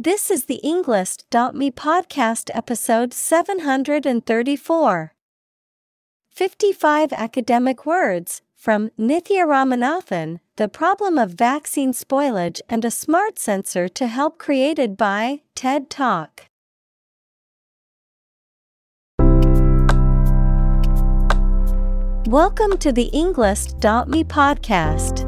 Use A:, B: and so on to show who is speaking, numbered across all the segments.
A: This is the Englist.me podcast episode 734. 55 academic words from Nithya Ramanathan The Problem of Vaccine Spoilage and a Smart Sensor to Help, created by TED Talk. Welcome to the Englist.me podcast.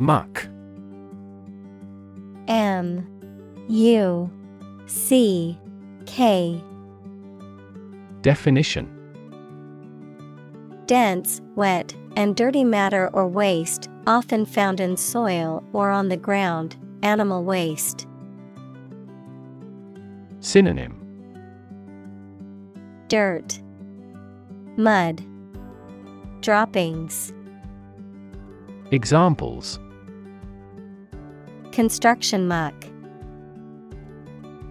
B: Muck.
A: M U C K
B: Definition
A: Dense, wet, and dirty matter or waste, often found in soil or on the ground, animal waste.
B: Synonym
A: Dirt, Mud, Droppings.
B: Examples
A: Construction muck,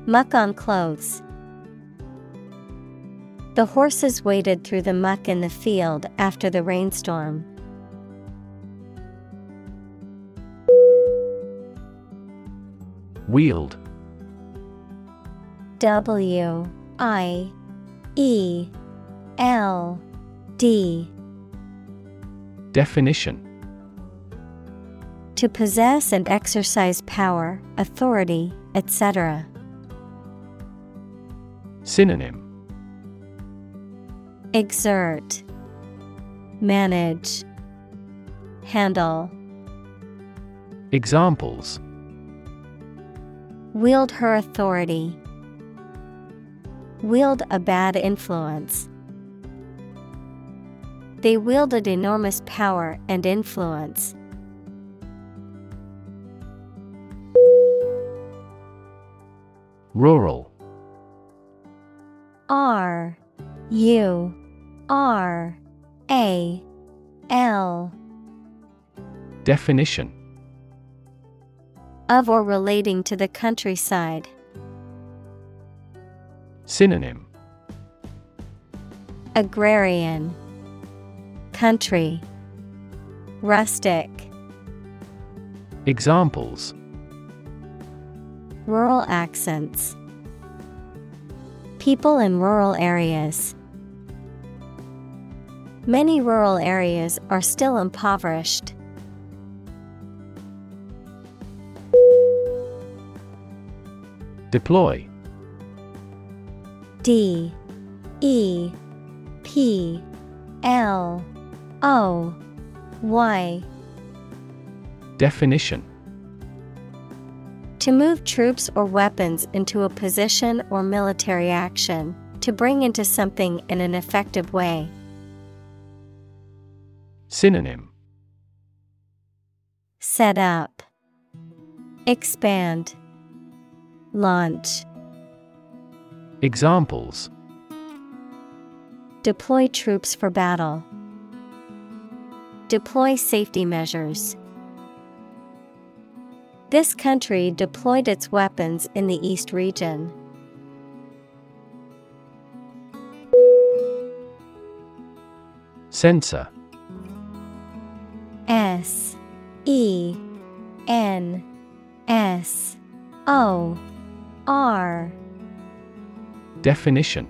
A: Muck on clothes. The horses waded through the muck in the field after the rainstorm.
B: Wield.
A: W I E L D
B: Definition
A: To possess and exercise power, authority, etc.
B: Synonym
A: Exert, Manage, Handle.
B: Examples
A: Wield her authority. Wield a bad influence. They wielded enormous power and influence.
B: Rural.
A: R U R A L.
B: Definition.
A: Of or relating to the countryside.
B: Synonym.
A: Agrarian. Country. Rustic.
B: Examples
A: Rural accents. People in rural areas. Many rural areas are still impoverished.
B: Deploy.
A: D. E. P. L. O. Y.
B: Definition
A: To move troops or weapons into a position or military action, to bring into something in an effective way.
B: Synonym
A: Set up, Expand, Launch.
B: Examples
A: Deploy troops for battle. Deploy safety measures. This country deployed its weapons in the East region.
B: Sensor.
A: S E N S O R.
B: Definition.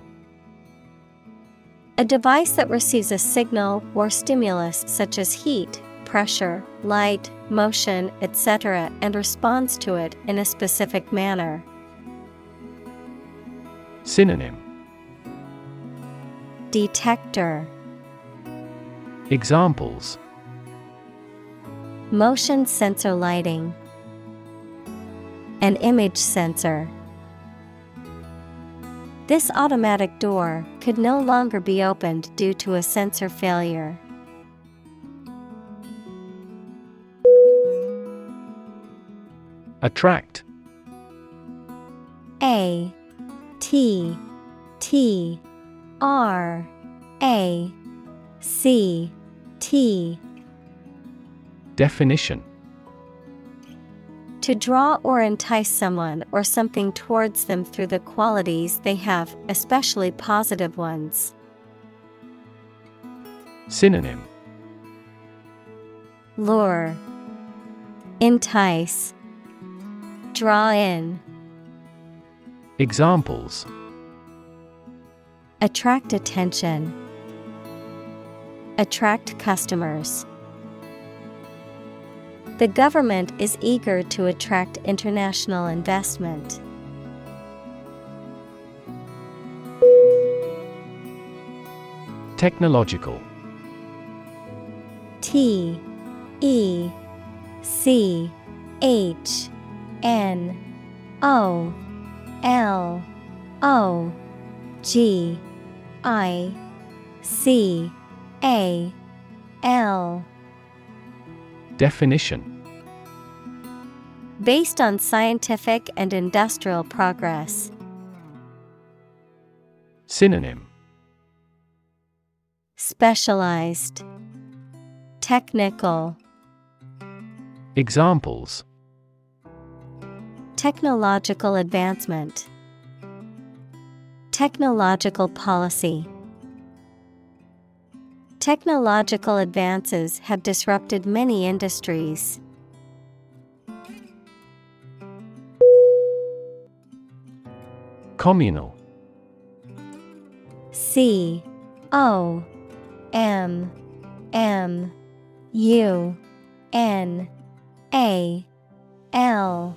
A: A device that receives a signal or stimulus such as heat, pressure, light, motion, etc., and responds to it in a specific manner.
B: Synonym
A: Detector
B: Examples
A: Motion sensor lighting An image sensor this automatic door could no longer be opened due to a sensor failure.
B: Attract.
A: A T T R A C T.
B: Definition.
A: To draw or entice someone or something towards them through the qualities they have, especially positive ones.
B: Synonym.
A: Lure. Entice Draw in
B: Examples
A: Attract attention. Attract customers. The government is eager to attract international investment.
B: Technological
A: T E C H N O L O G I C A L.
B: Definition.
A: Based on scientific and industrial progress.
B: Synonym.
A: Specialized. Technical.
B: Examples
A: Technological advancement. Technological policy. Technological advances have disrupted many industries.
B: Communal.
A: C O M M U N A L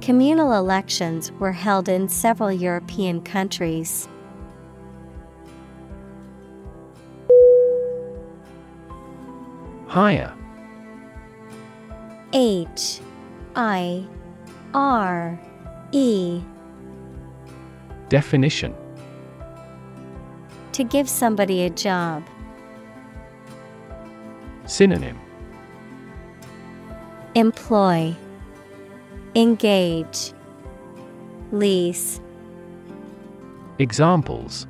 A: Communal elections were held in several European countries.
B: Hire
A: H. I. R. E.
B: Definition.
A: To give somebody a job.
B: Synonym.
A: Employ Engage Lease
B: Examples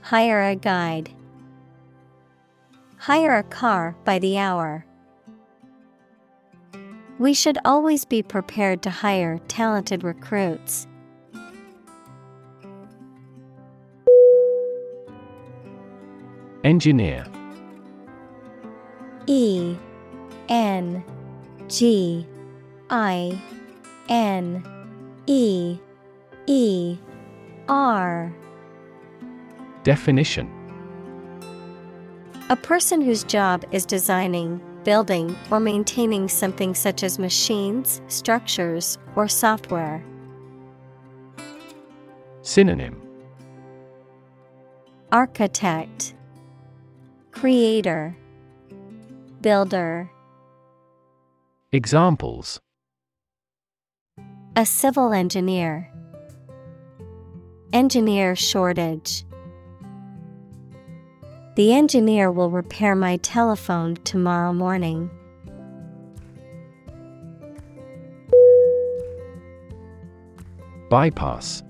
A: Hire a guide. Hire a car by the hour. We should always be prepared to hire talented recruits.
B: Engineer
A: E N G I N E E R
B: Definition.
A: A person whose job is designing, building, or maintaining something such as machines, structures, or software.
B: Synonym.
A: Architect, Creator, Builder.
B: Examples
A: A civil engineer. Engineer shortage. The engineer will repair my telephone tomorrow morning.
B: Bypass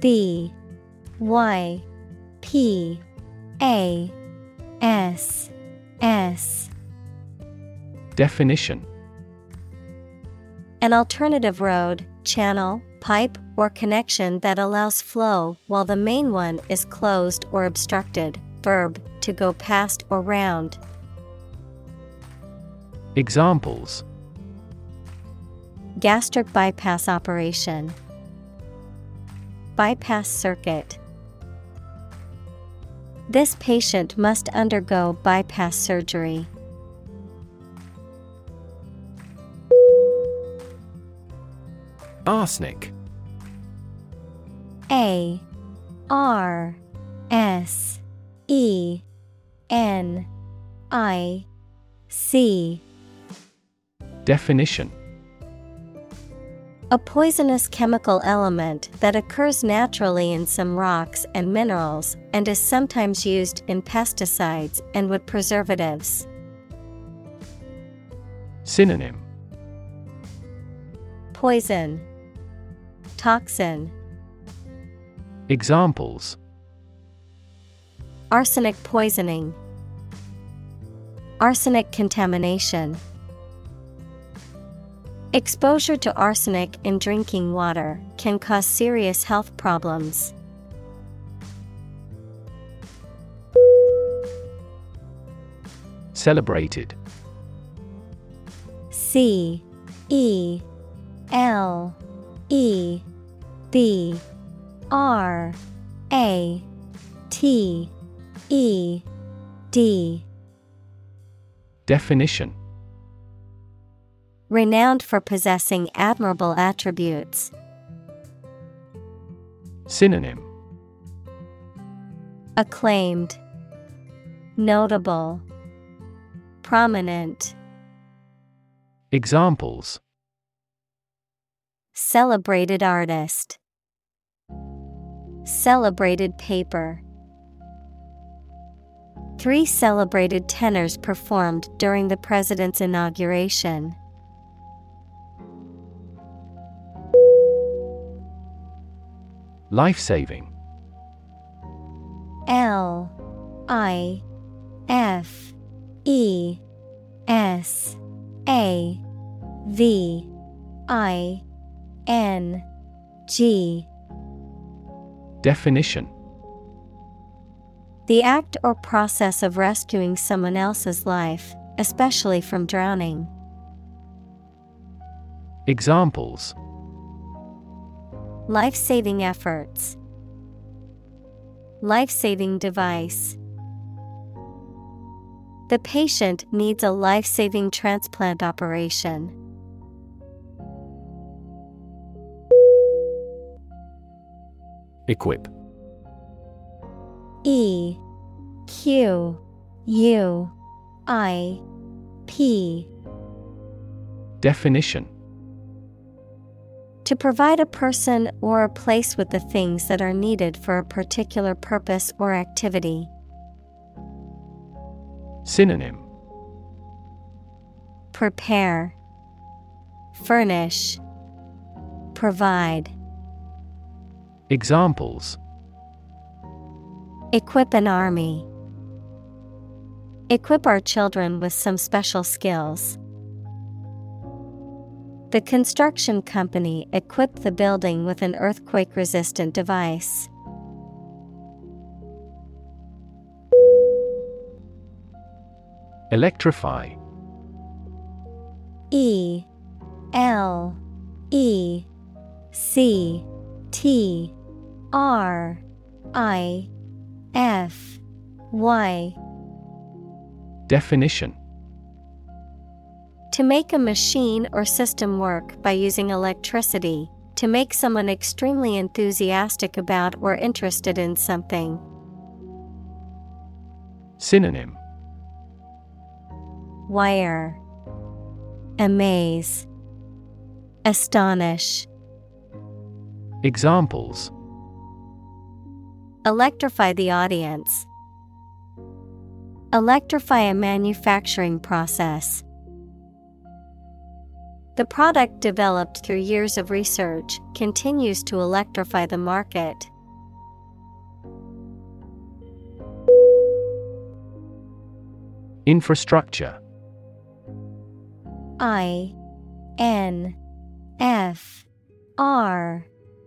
A: B Y P A S S
B: Definition
A: An alternative road, channel, pipe, or connection that allows flow while the main one is closed or obstructed. Verb, to go past or round.
B: Examples
A: Gastric bypass operation, Bypass circuit. This patient must undergo bypass surgery.
B: Arsenic.
A: A R S E N I C.
B: Definition.
A: A poisonous chemical element that occurs naturally in some rocks and minerals and is sometimes used in pesticides and wood preservatives.
B: Synonym.
A: Poison Toxin.
B: Examples.
A: Arsenic poisoning. Arsenic contamination. Exposure to arsenic in drinking water can cause serious health problems.
B: Celebrated.
A: C E L E B R A T E D
B: Definition
A: Renowned for possessing admirable attributes.
B: Synonym
A: Acclaimed, Notable, Prominent.
B: Examples
A: Celebrated artist. Celebrated paper. Three celebrated tenors performed during the president's inauguration.
B: Life saving
A: L I F E S A V I N G
B: Definition
A: The act or process of rescuing someone else's life, especially from drowning.
B: Examples
A: Life saving efforts. Life saving device. The patient needs a life saving transplant operation.
B: Equip.
A: E Q U I P.
B: Definition.
A: To provide a person or a place with the things that are needed for a particular purpose or activity.
B: Synonym.
A: Prepare, Furnish, Provide.
B: Examples
A: Equip an army. Equip our children with some special skills. The construction company equipped the building with an earthquake resistant device.
B: Electrify
A: E L E C T R I F Y.
B: Definition.
A: To make a machine or system work by using electricity, to make someone extremely enthusiastic about or interested in something.
B: Synonym.
A: Wire. Amaze. Astonish
B: Examples
A: Electrify the audience. Electrify a manufacturing process. The product developed through years of research continues to electrify the market.
B: Infrastructure
A: I N F R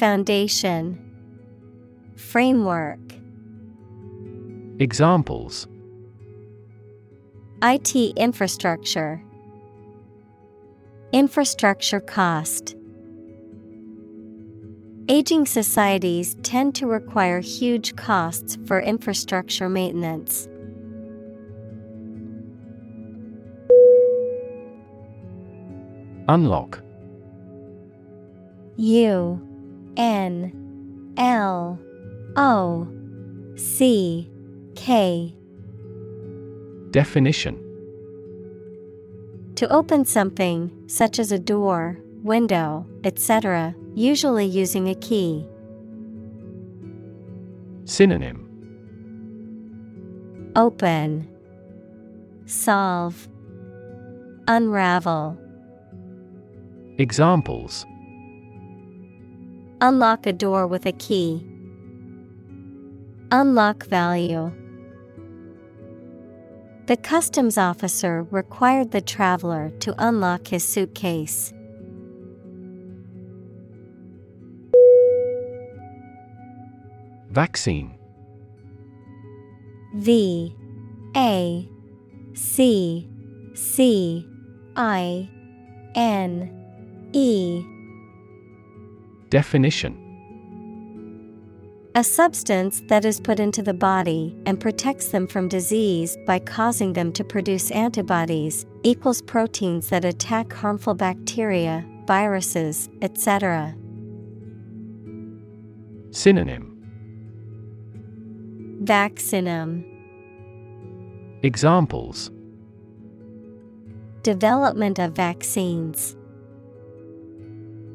A: Foundation. Framework.
B: Examples.
A: IT infrastructure. Infrastructure cost. Aging societies tend to require huge costs for infrastructure maintenance.
B: Unlock.
A: U N L O C K
B: Definition
A: To open something, such as a door, window, etc., usually using a key.
B: Synonym
A: Open, Solve, Unravel.
B: Examples
A: Unlock a door with a key. Unlock value. The customs officer required the traveler to unlock his suitcase.
B: Vaccine
A: V A C C I N E
B: Definition
A: A substance that is put into the body and protects them from disease by causing them to produce antibodies, equals proteins that attack harmful bacteria, viruses, etc.
B: Synonym
A: Vaccinum
B: Examples
A: Development of vaccines.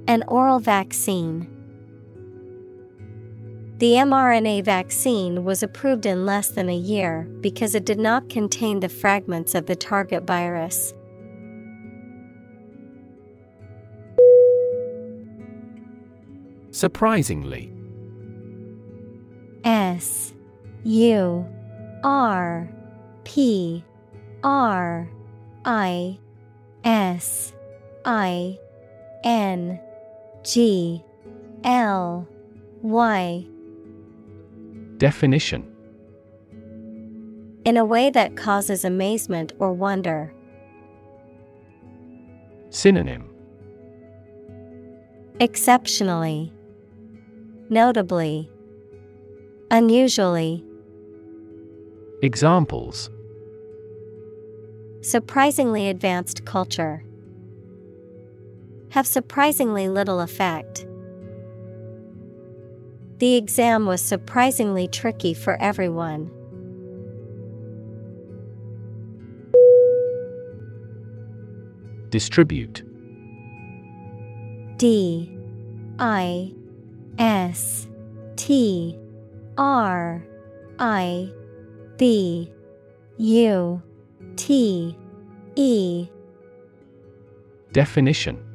A: An oral vaccine. The mRNA vaccine was approved in less than a year because it did not contain the fragments of the target virus.
B: Surprisingly
A: S U R P R I S I N G L Y.
B: Definition.
A: In a way that causes amazement or wonder.
B: Synonym.
A: Exceptionally, Notably, Unusually,
B: Examples.
A: Surprisingly advanced culture. Have surprisingly little effect. The exam was surprisingly tricky for everyone.
B: Distribute.
A: D. I. S. T. R. I. B. U. T. E.
B: Definition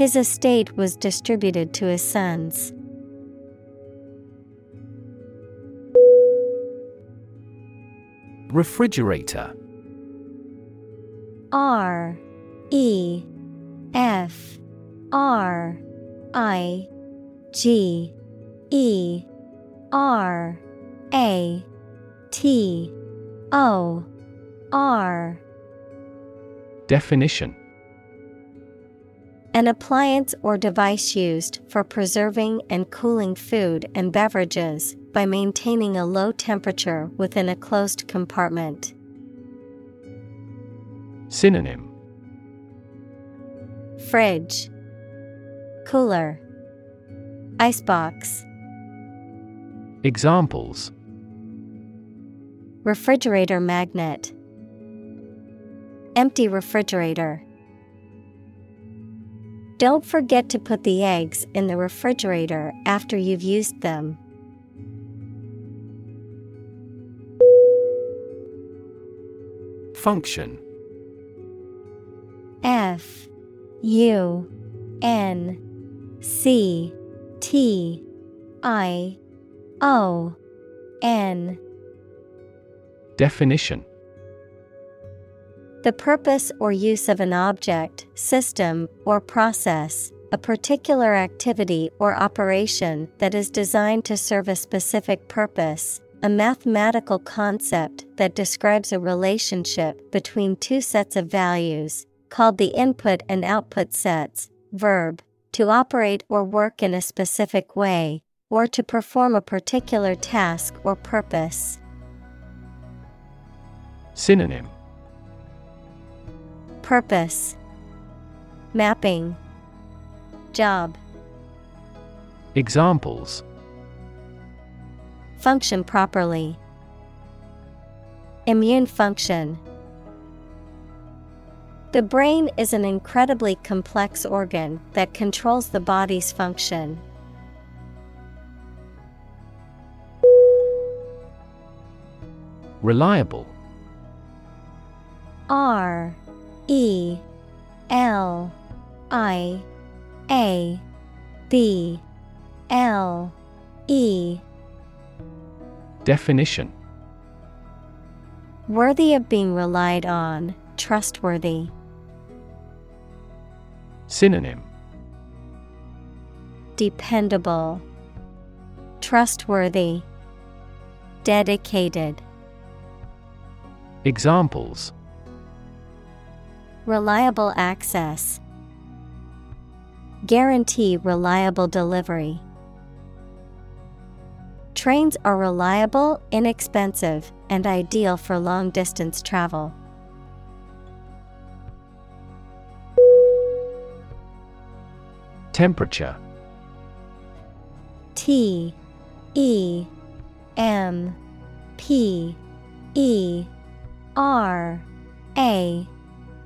A: His estate was distributed to his sons.
B: Refrigerator.
A: R E F R I G E R A T O R.
B: Definition
A: An appliance or device used for preserving and cooling food and beverages by maintaining a low temperature within a closed compartment.
B: Synonym
A: Fridge, Cooler, Icebox.
B: Examples
A: Refrigerator magnet, Empty refrigerator. Don't forget to put the eggs in the refrigerator after you've used them.
B: Function.
A: F U N C T I O N.
B: Definition
A: The purpose or use of an object, system, or process, a particular activity or operation that is designed to serve a specific purpose, a mathematical concept that describes a relationship between two sets of values, called the input and output sets, verb, to operate or work in a specific way, or to perform a particular task or purpose.
B: Synonym
A: Purpose Mapping Job
B: Examples
A: Function properly. Immune function. The brain is an incredibly complex organ that controls the body's function.
B: Reliable
A: R E L I A B L E.
B: Definition.
A: Worthy of being relied on, trustworthy.
B: Synonym.
A: Dependable, Trustworthy, Dedicated.
B: Examples
A: Reliable access. Guarantee reliable delivery. Trains are reliable, inexpensive, and ideal for long distance travel.
B: Temperature
A: T E M P E R A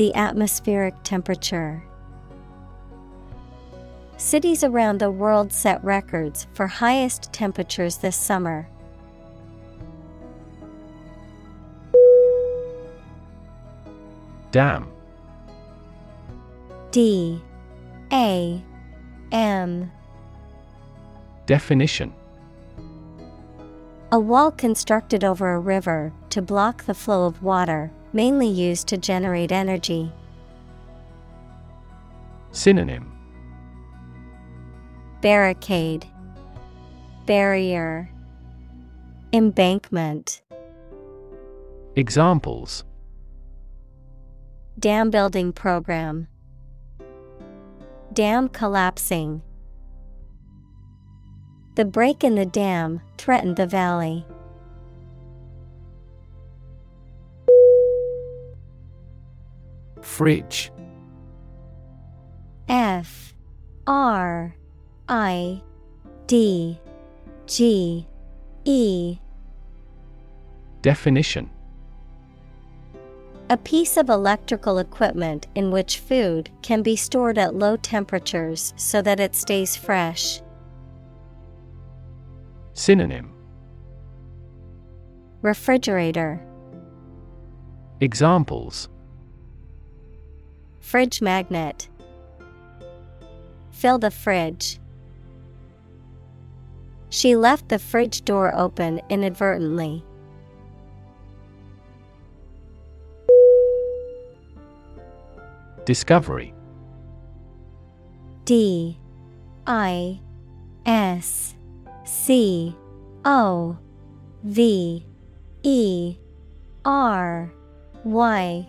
A: The atmospheric temperature. Cities around the world set records for highest temperatures this summer.
B: Dam.
A: D. A. M.
B: Definition.
A: A wall constructed over a river to block the flow of water, mainly used to generate energy.
B: Synonym
A: Barricade, Barrier, Embankment.
B: Examples
A: Dam building program. Dam collapsing. The break in the dam threatened the valley.
B: Fridge.
A: F R I D G E.
B: Definition.
A: A piece of electrical equipment in which food can be stored at low temperatures so that it stays fresh.
B: Synonym.
A: Refrigerator,
B: Examples
A: Fridge magnet, Fill the fridge. She left the fridge door open inadvertently.
B: Discovery.
A: D. I. S. C. O. V. E. R. Y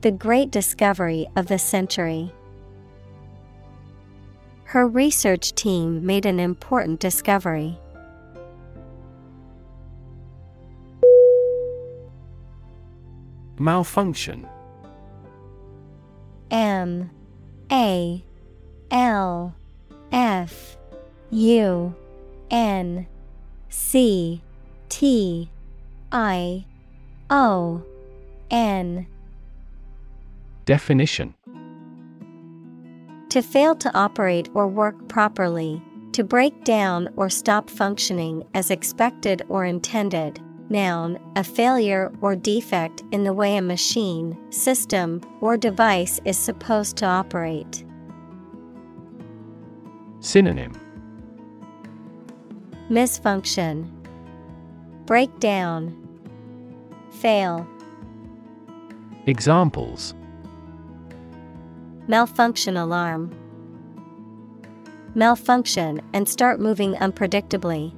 A: The great discovery of the century. Her research team made an important discovery.
B: Malfunction.
A: M. A. L. F. U. N. C. T. I. O. N
B: Definition
A: To fail to operate or work properly, to break down or stop functioning as expected or intended. Noun, a failure or defect in the way a machine, system, or device is supposed to operate.
B: Synonym
A: Misfunction, Breakdown, Fail.
B: Examples
A: Malfunction alarm. Malfunction and start moving unpredictably.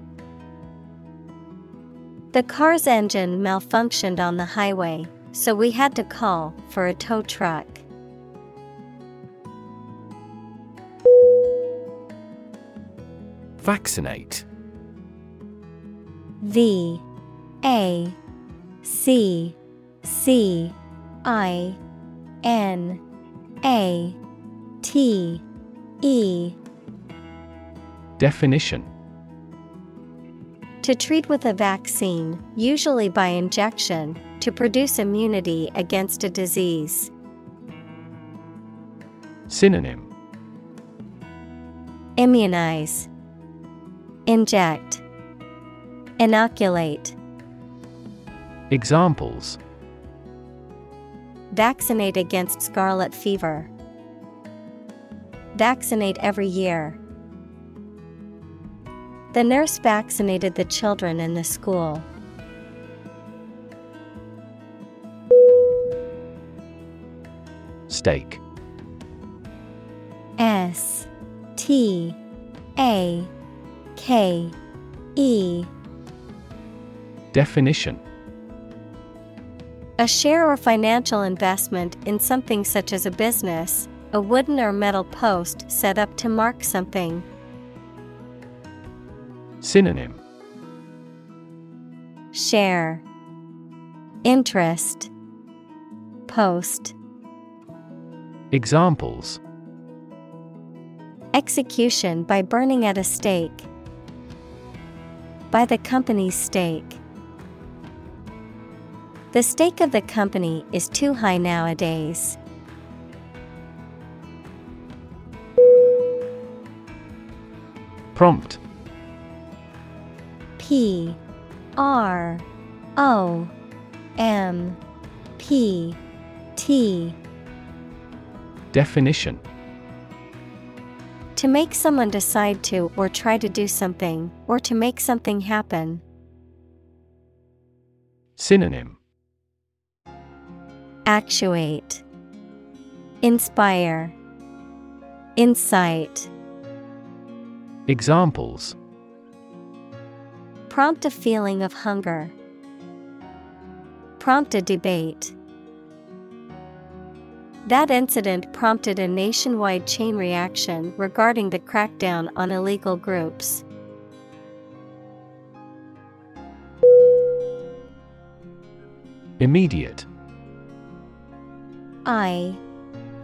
A: The car's engine malfunctioned on the highway, so we had to call for a tow truck.
B: Vaccinate
A: V A C C I N A T E.
B: Definition.
A: To treat with a vaccine, usually by injection, to produce immunity against a disease.
B: Synonym.
A: Immunize, Inject, Inoculate.
B: Examples
A: Vaccinate against scarlet fever. Vaccinate every year. The nurse vaccinated the children in the school.
B: Stake
A: S T A K E
B: Definition
A: A share or financial investment in something such as a business, a wooden or metal post set up to mark something.
B: Synonym
A: Share Interest Post
B: Examples
A: Execution by burning at a stake. By the company's stake. The stake of the company is too high nowadays.
B: Prompt
A: P R O M P T
B: Definition
A: To make someone decide to or try to do something, or to make something happen.
B: Synonym
A: Actuate, Inspire, Incite.
B: Examples
A: Prompt a feeling of hunger. Prompt a debate. That incident prompted a nationwide chain reaction regarding the crackdown on illegal groups.
B: Immediate
A: I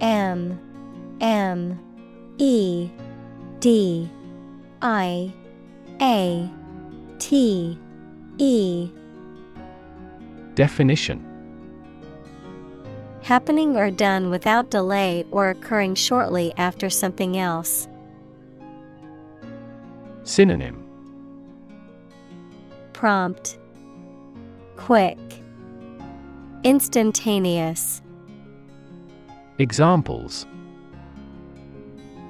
A: M M E D I A T E.
B: Definition.
A: Happening or done without delay or occurring shortly after something else.
B: Synonym.
A: Prompt. Quick. Instantaneous
B: Examples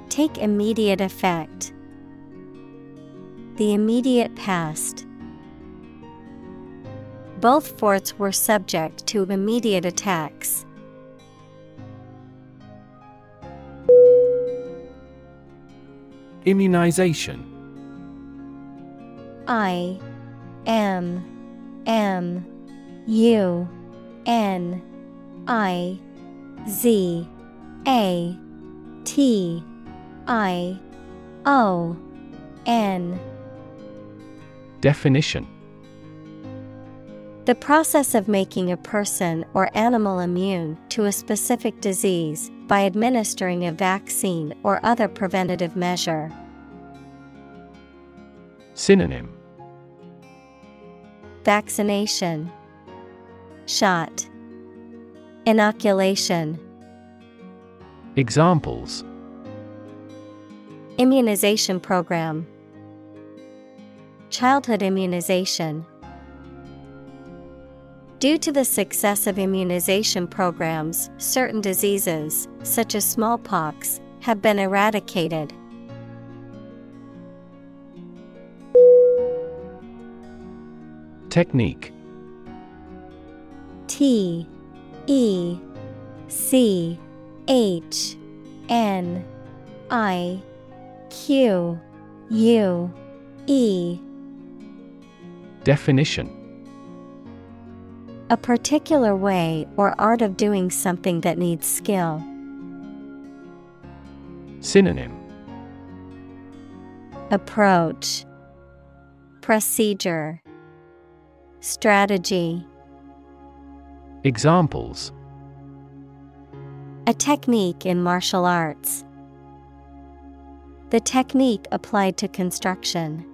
A: Take immediate effect. The immediate past. Both forts were subject to immediate attacks.
B: Immunization
A: I M M U N I Z A T I O N.
B: Definition.
A: The process of making a person or animal immune to a specific disease by administering a vaccine or other preventative measure.
B: Synonym.
A: Vaccination, Shot, Inoculation.
B: Examples
A: Immunization Program, Childhood Immunization. Due to the success of immunization programs, certain diseases, such as smallpox, have been eradicated.
B: Technique
A: T E C H N I Q U E.
B: Definition.
A: A particular way or art of doing something that needs skill.
B: Synonym.
A: Approach. Procedure. Strategy
B: Examples.
A: A technique in martial arts. The technique applied to construction.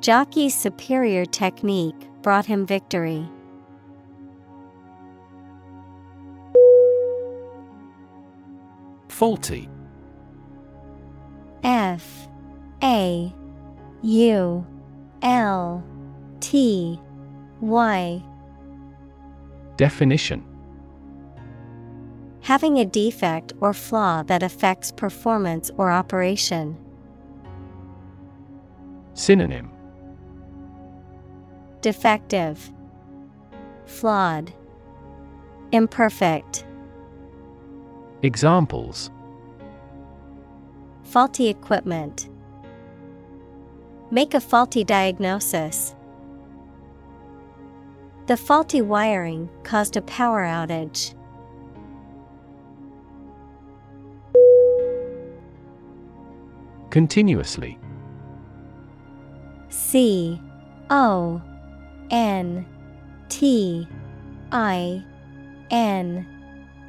A: Jockey's superior technique brought him victory.
B: Faulty.
A: F. A. U. L. T. Y
B: Definition
A: Having a defect or flaw that affects performance or operation.
B: Synonym
A: Defective, Flawed, Imperfect.
B: Examples
A: Faulty equipment. Make a faulty diagnosis. The faulty wiring caused a power outage.
B: Continuously.
A: C O N T I N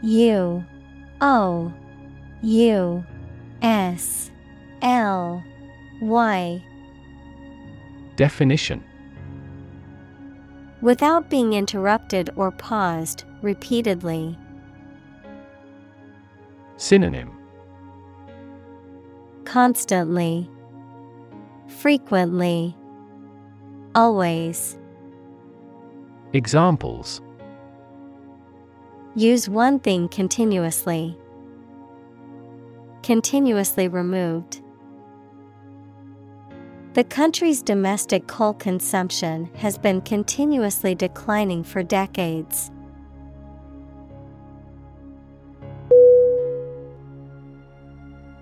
A: U O U S L Y.
B: Definition
A: Without being interrupted or paused repeatedly.
B: Synonym
A: Constantly, Frequently, Always.
B: Examples
A: Use one thing continuously. Continuously removed. The country's domestic coal consumption has been continuously declining for decades.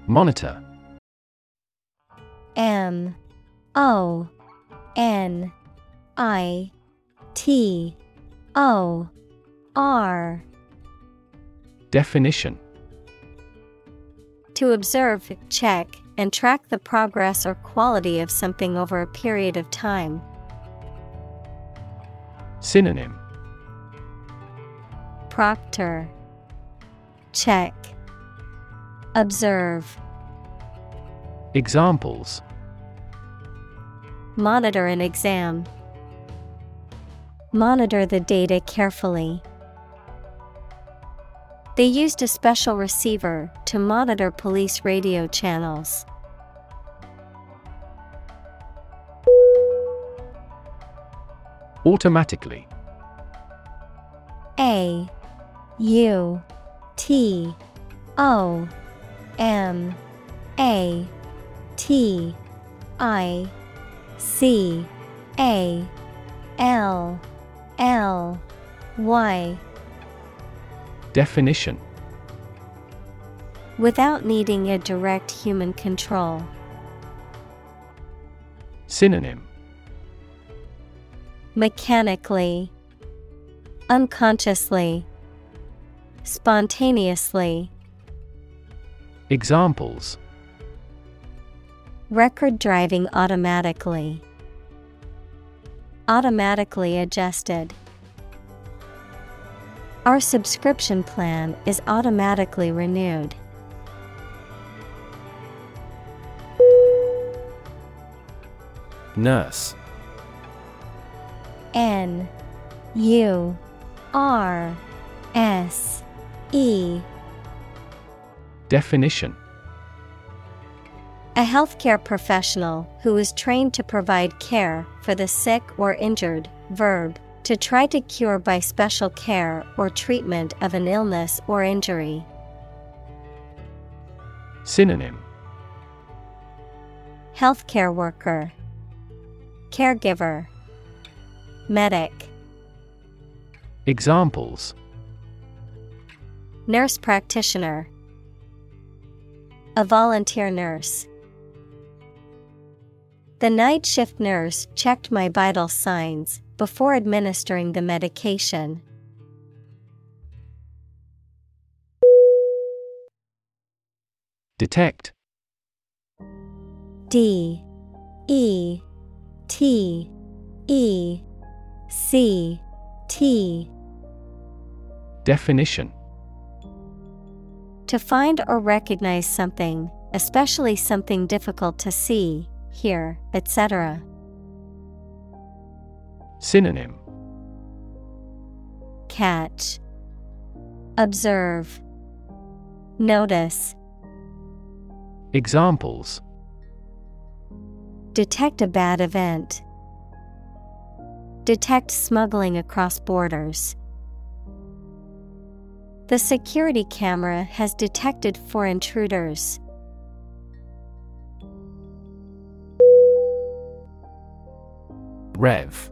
B: Monitor.
A: M O N I T O R.
B: Definition.
A: To observe, check, and track the progress or quality of something over a period of time.
B: Synonym
A: Proctor Check Observe
B: Examples
A: Monitor an exam. Monitor the data carefully. They used a special receiver to monitor police radio channels.
B: Automatically.
A: A U T O M A T I C A L L Y
B: Definition
A: Without needing a direct human control.
B: Synonym
A: Mechanically, Unconsciously, Spontaneously.
B: Examples
A: Record driving automatically. Automatically adjusted. Our subscription plan is automatically renewed.
B: Nurse.
A: N U R S E.
B: Definition.
A: A healthcare professional who is trained to provide care for the sick or injured, verb, to try to cure by special care or treatment of an illness or injury.
B: Synonym.
A: Healthcare worker, Caregiver, Medic,
B: Examples.
A: Nurse practitioner, A volunteer nurse. The night shift nurse checked my vital signs before administering the medication.
B: Detect.
A: D. E. T. E. C. T.
B: Definition.
A: To find or recognize something, especially something difficult to see, hear, etc.
B: Synonym
A: Catch, Observe, Notice,
B: Examples
A: Detect a bad event. Detect smuggling across borders. The security camera has detected four intruders.
B: Rev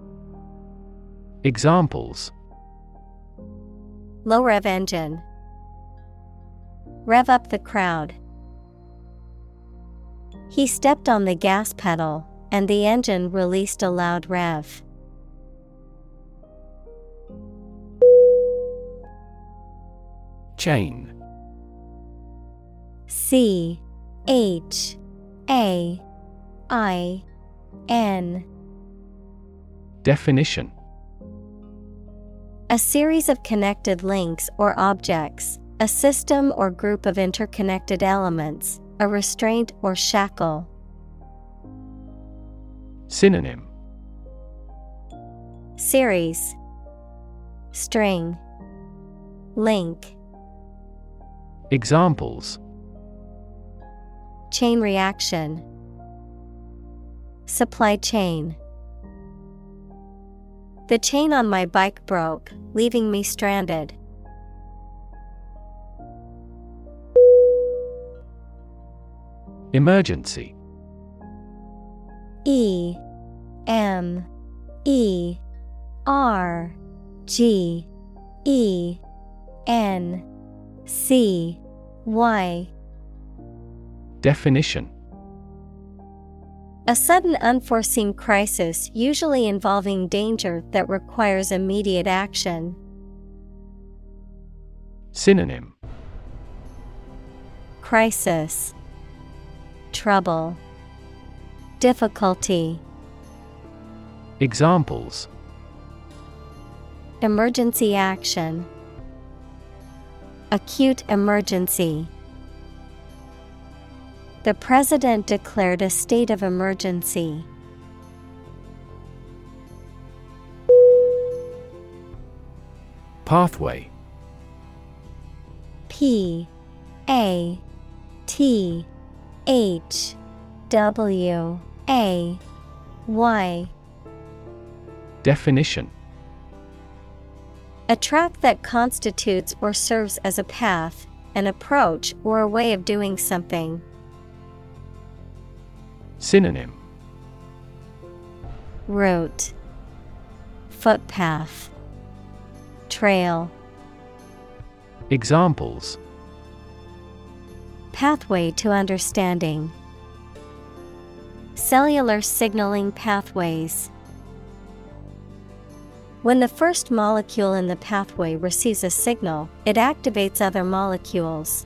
B: Examples.
A: Low rev engine. Rev up the crowd. He stepped on the gas pedal, and the engine released a loud rev.
B: Chain.
A: C H A I N.
B: Definition
A: A series of connected links or objects, a system or group of interconnected elements, a restraint or shackle.
B: Synonym.
A: Series. String. Link.
B: Examples.
A: Chain reaction. Supply chain The chain on my bike broke, leaving me stranded.
B: Emergency.
A: E M E R G E N C Y.
B: Definition
A: A sudden unforeseen crisis usually involving danger that requires immediate action.
B: Synonym.
A: Crisis. Trouble. Difficulty.
B: Examples.
A: Emergency action. Acute emergency The President declared a state of emergency.
B: Pathway
A: P A T H W A Y
B: Definition
A: A track that constitutes or serves as a path, an approach, or a way of doing something.
B: Synonym.
A: Route Footpath. Trail.
B: Examples.
A: Pathway to understanding. Cellular signaling pathways. When the first molecule in the pathway receives a signal, it activates other molecules.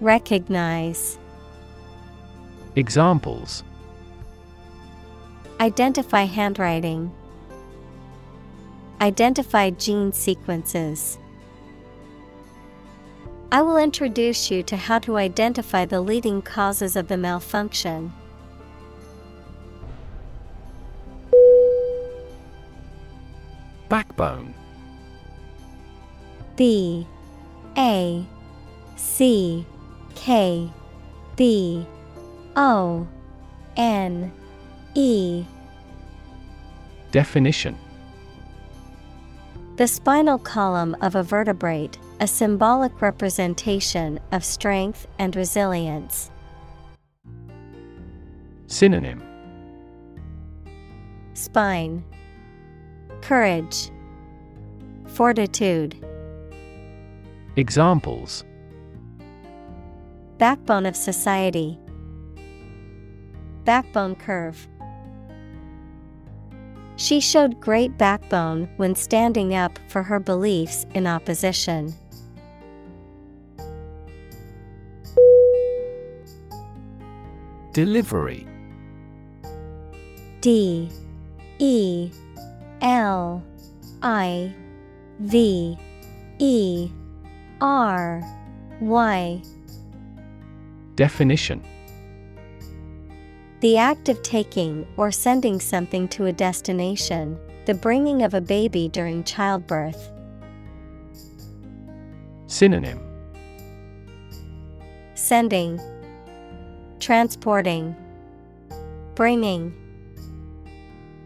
A: Recognize
B: Examples
A: Identify handwriting. Identify gene sequences. I will introduce you to how to identify the leading causes of the malfunction.
B: Backbone
A: B A C K B O N E.
B: Definition.
A: The spinal column of a vertebrate, a symbolic representation of strength and resilience.
B: Synonym.
A: Spine. Courage. Fortitude.
B: Examples
A: Backbone of society. Backbone curve. She showed great backbone when standing up for her beliefs in opposition.
B: Delivery.
A: D. E. L. I. V. E. R. Y
B: Definition
A: The act of taking or sending something to a destination, the bringing of a baby during childbirth.
B: Synonym
A: Sending, Transporting, Bringing.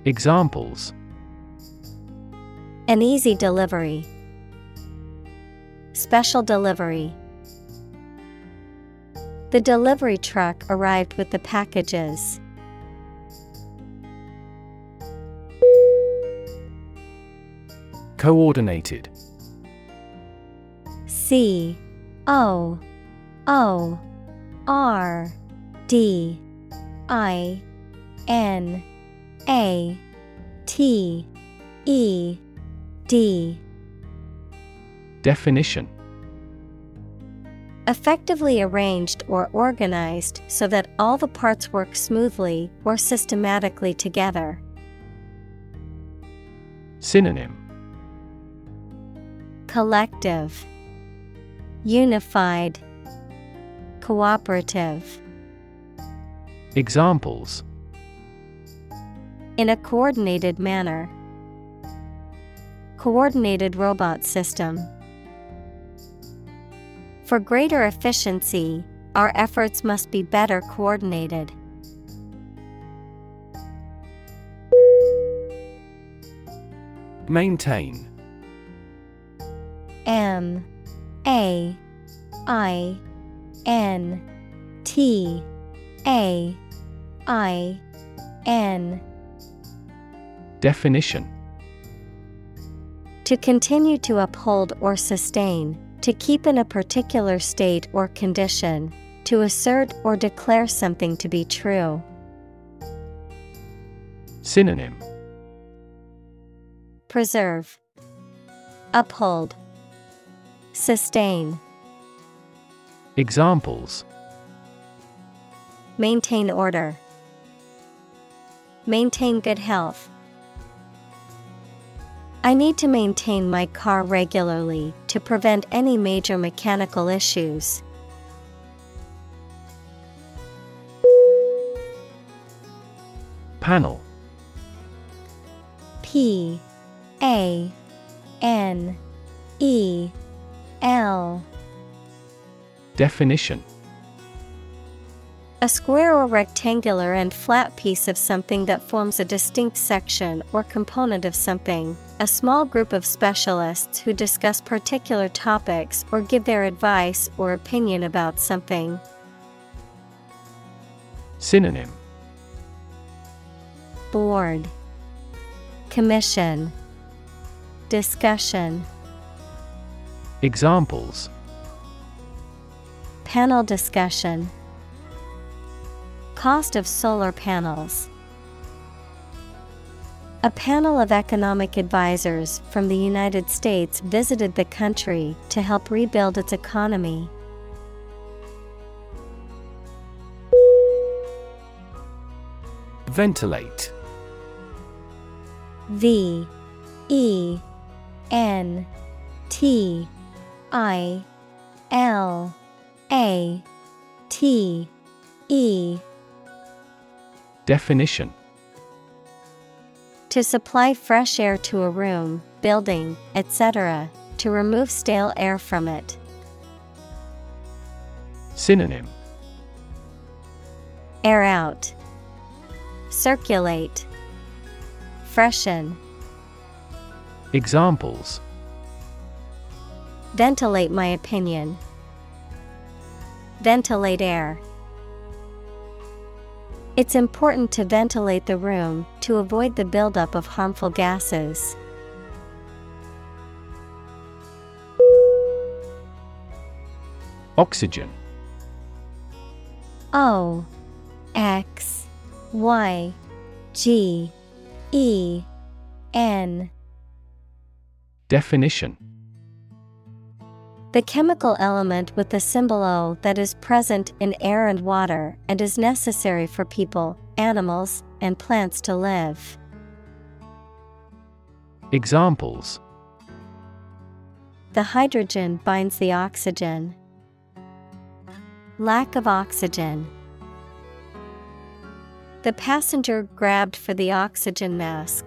B: Examples
A: An easy delivery. Special delivery. The delivery truck arrived with the packages.
B: Coordinated.
A: C O O R D I N A T E D.
B: Definition
A: Effectively arranged or organized so that all the parts work smoothly or systematically together.
B: Synonym
A: Collective, Unified, Cooperative.
B: Examples
A: In a coordinated manner. Coordinated robot system. For greater efficiency, our efforts must be better coordinated.
B: Maintain.
A: M A I N T A I N.
B: Definition.
A: To continue to uphold or sustain, to keep in a particular state or condition, to assert or declare something to be true.
B: Synonym
A: Preserve, Uphold, Sustain.
B: Examples
A: Maintain order. Maintain good health. I need to maintain my car regularly to prevent any major mechanical issues.
B: Panel
A: P A N E L
B: Definition
A: A square or rectangular and flat piece of something that forms a distinct section or component of something. A small group of specialists who discuss particular topics or give their advice or opinion about something.
B: Synonym.
A: Board. Commission. Discussion.
B: Examples.
A: Panel discussion. Cost of solar panels. A panel of economic advisors from the United States visited the country to help rebuild its economy.
B: Ventilate.
A: V E N T I L A T E.
B: Definition
A: To supply fresh air to a room, building, etc., to remove stale air from it.
B: Synonym
A: Air out. Circulate. Freshen.
B: Examples
A: Ventilate my opinion. Ventilate air. It's important to ventilate the room to avoid the buildup of harmful gases.
B: Oxygen.
A: O X Y G E N.
B: Definition
A: The chemical element with the symbol O that is present in air and water and is necessary for people, animals, and plants to live.
B: Examples
A: The hydrogen binds the oxygen. Lack of oxygen. The passenger grabbed for the oxygen mask.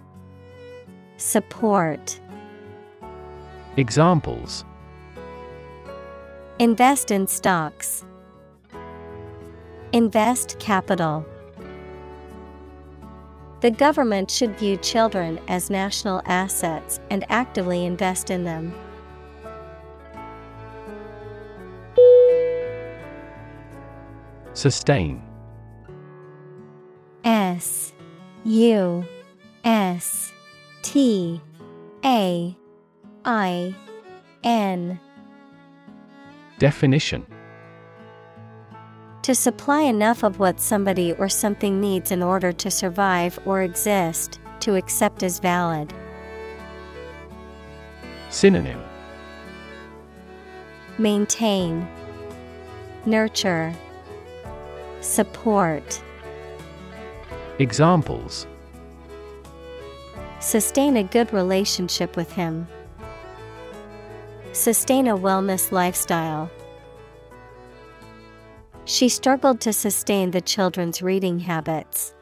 A: Support
B: Examples
A: Invest in stocks. Invest capital. The government should view children as national assets and actively invest in them.
B: Sustain
A: S U S T A I N.
B: Definition.
A: To supply enough of what somebody or something needs in order to survive or exist, to accept as valid.
B: Synonym.
A: Maintain, Nurture, Support.
B: Examples
A: Sustain a good relationship with him. Sustain a wellness lifestyle. She struggled to sustain the children's reading habits.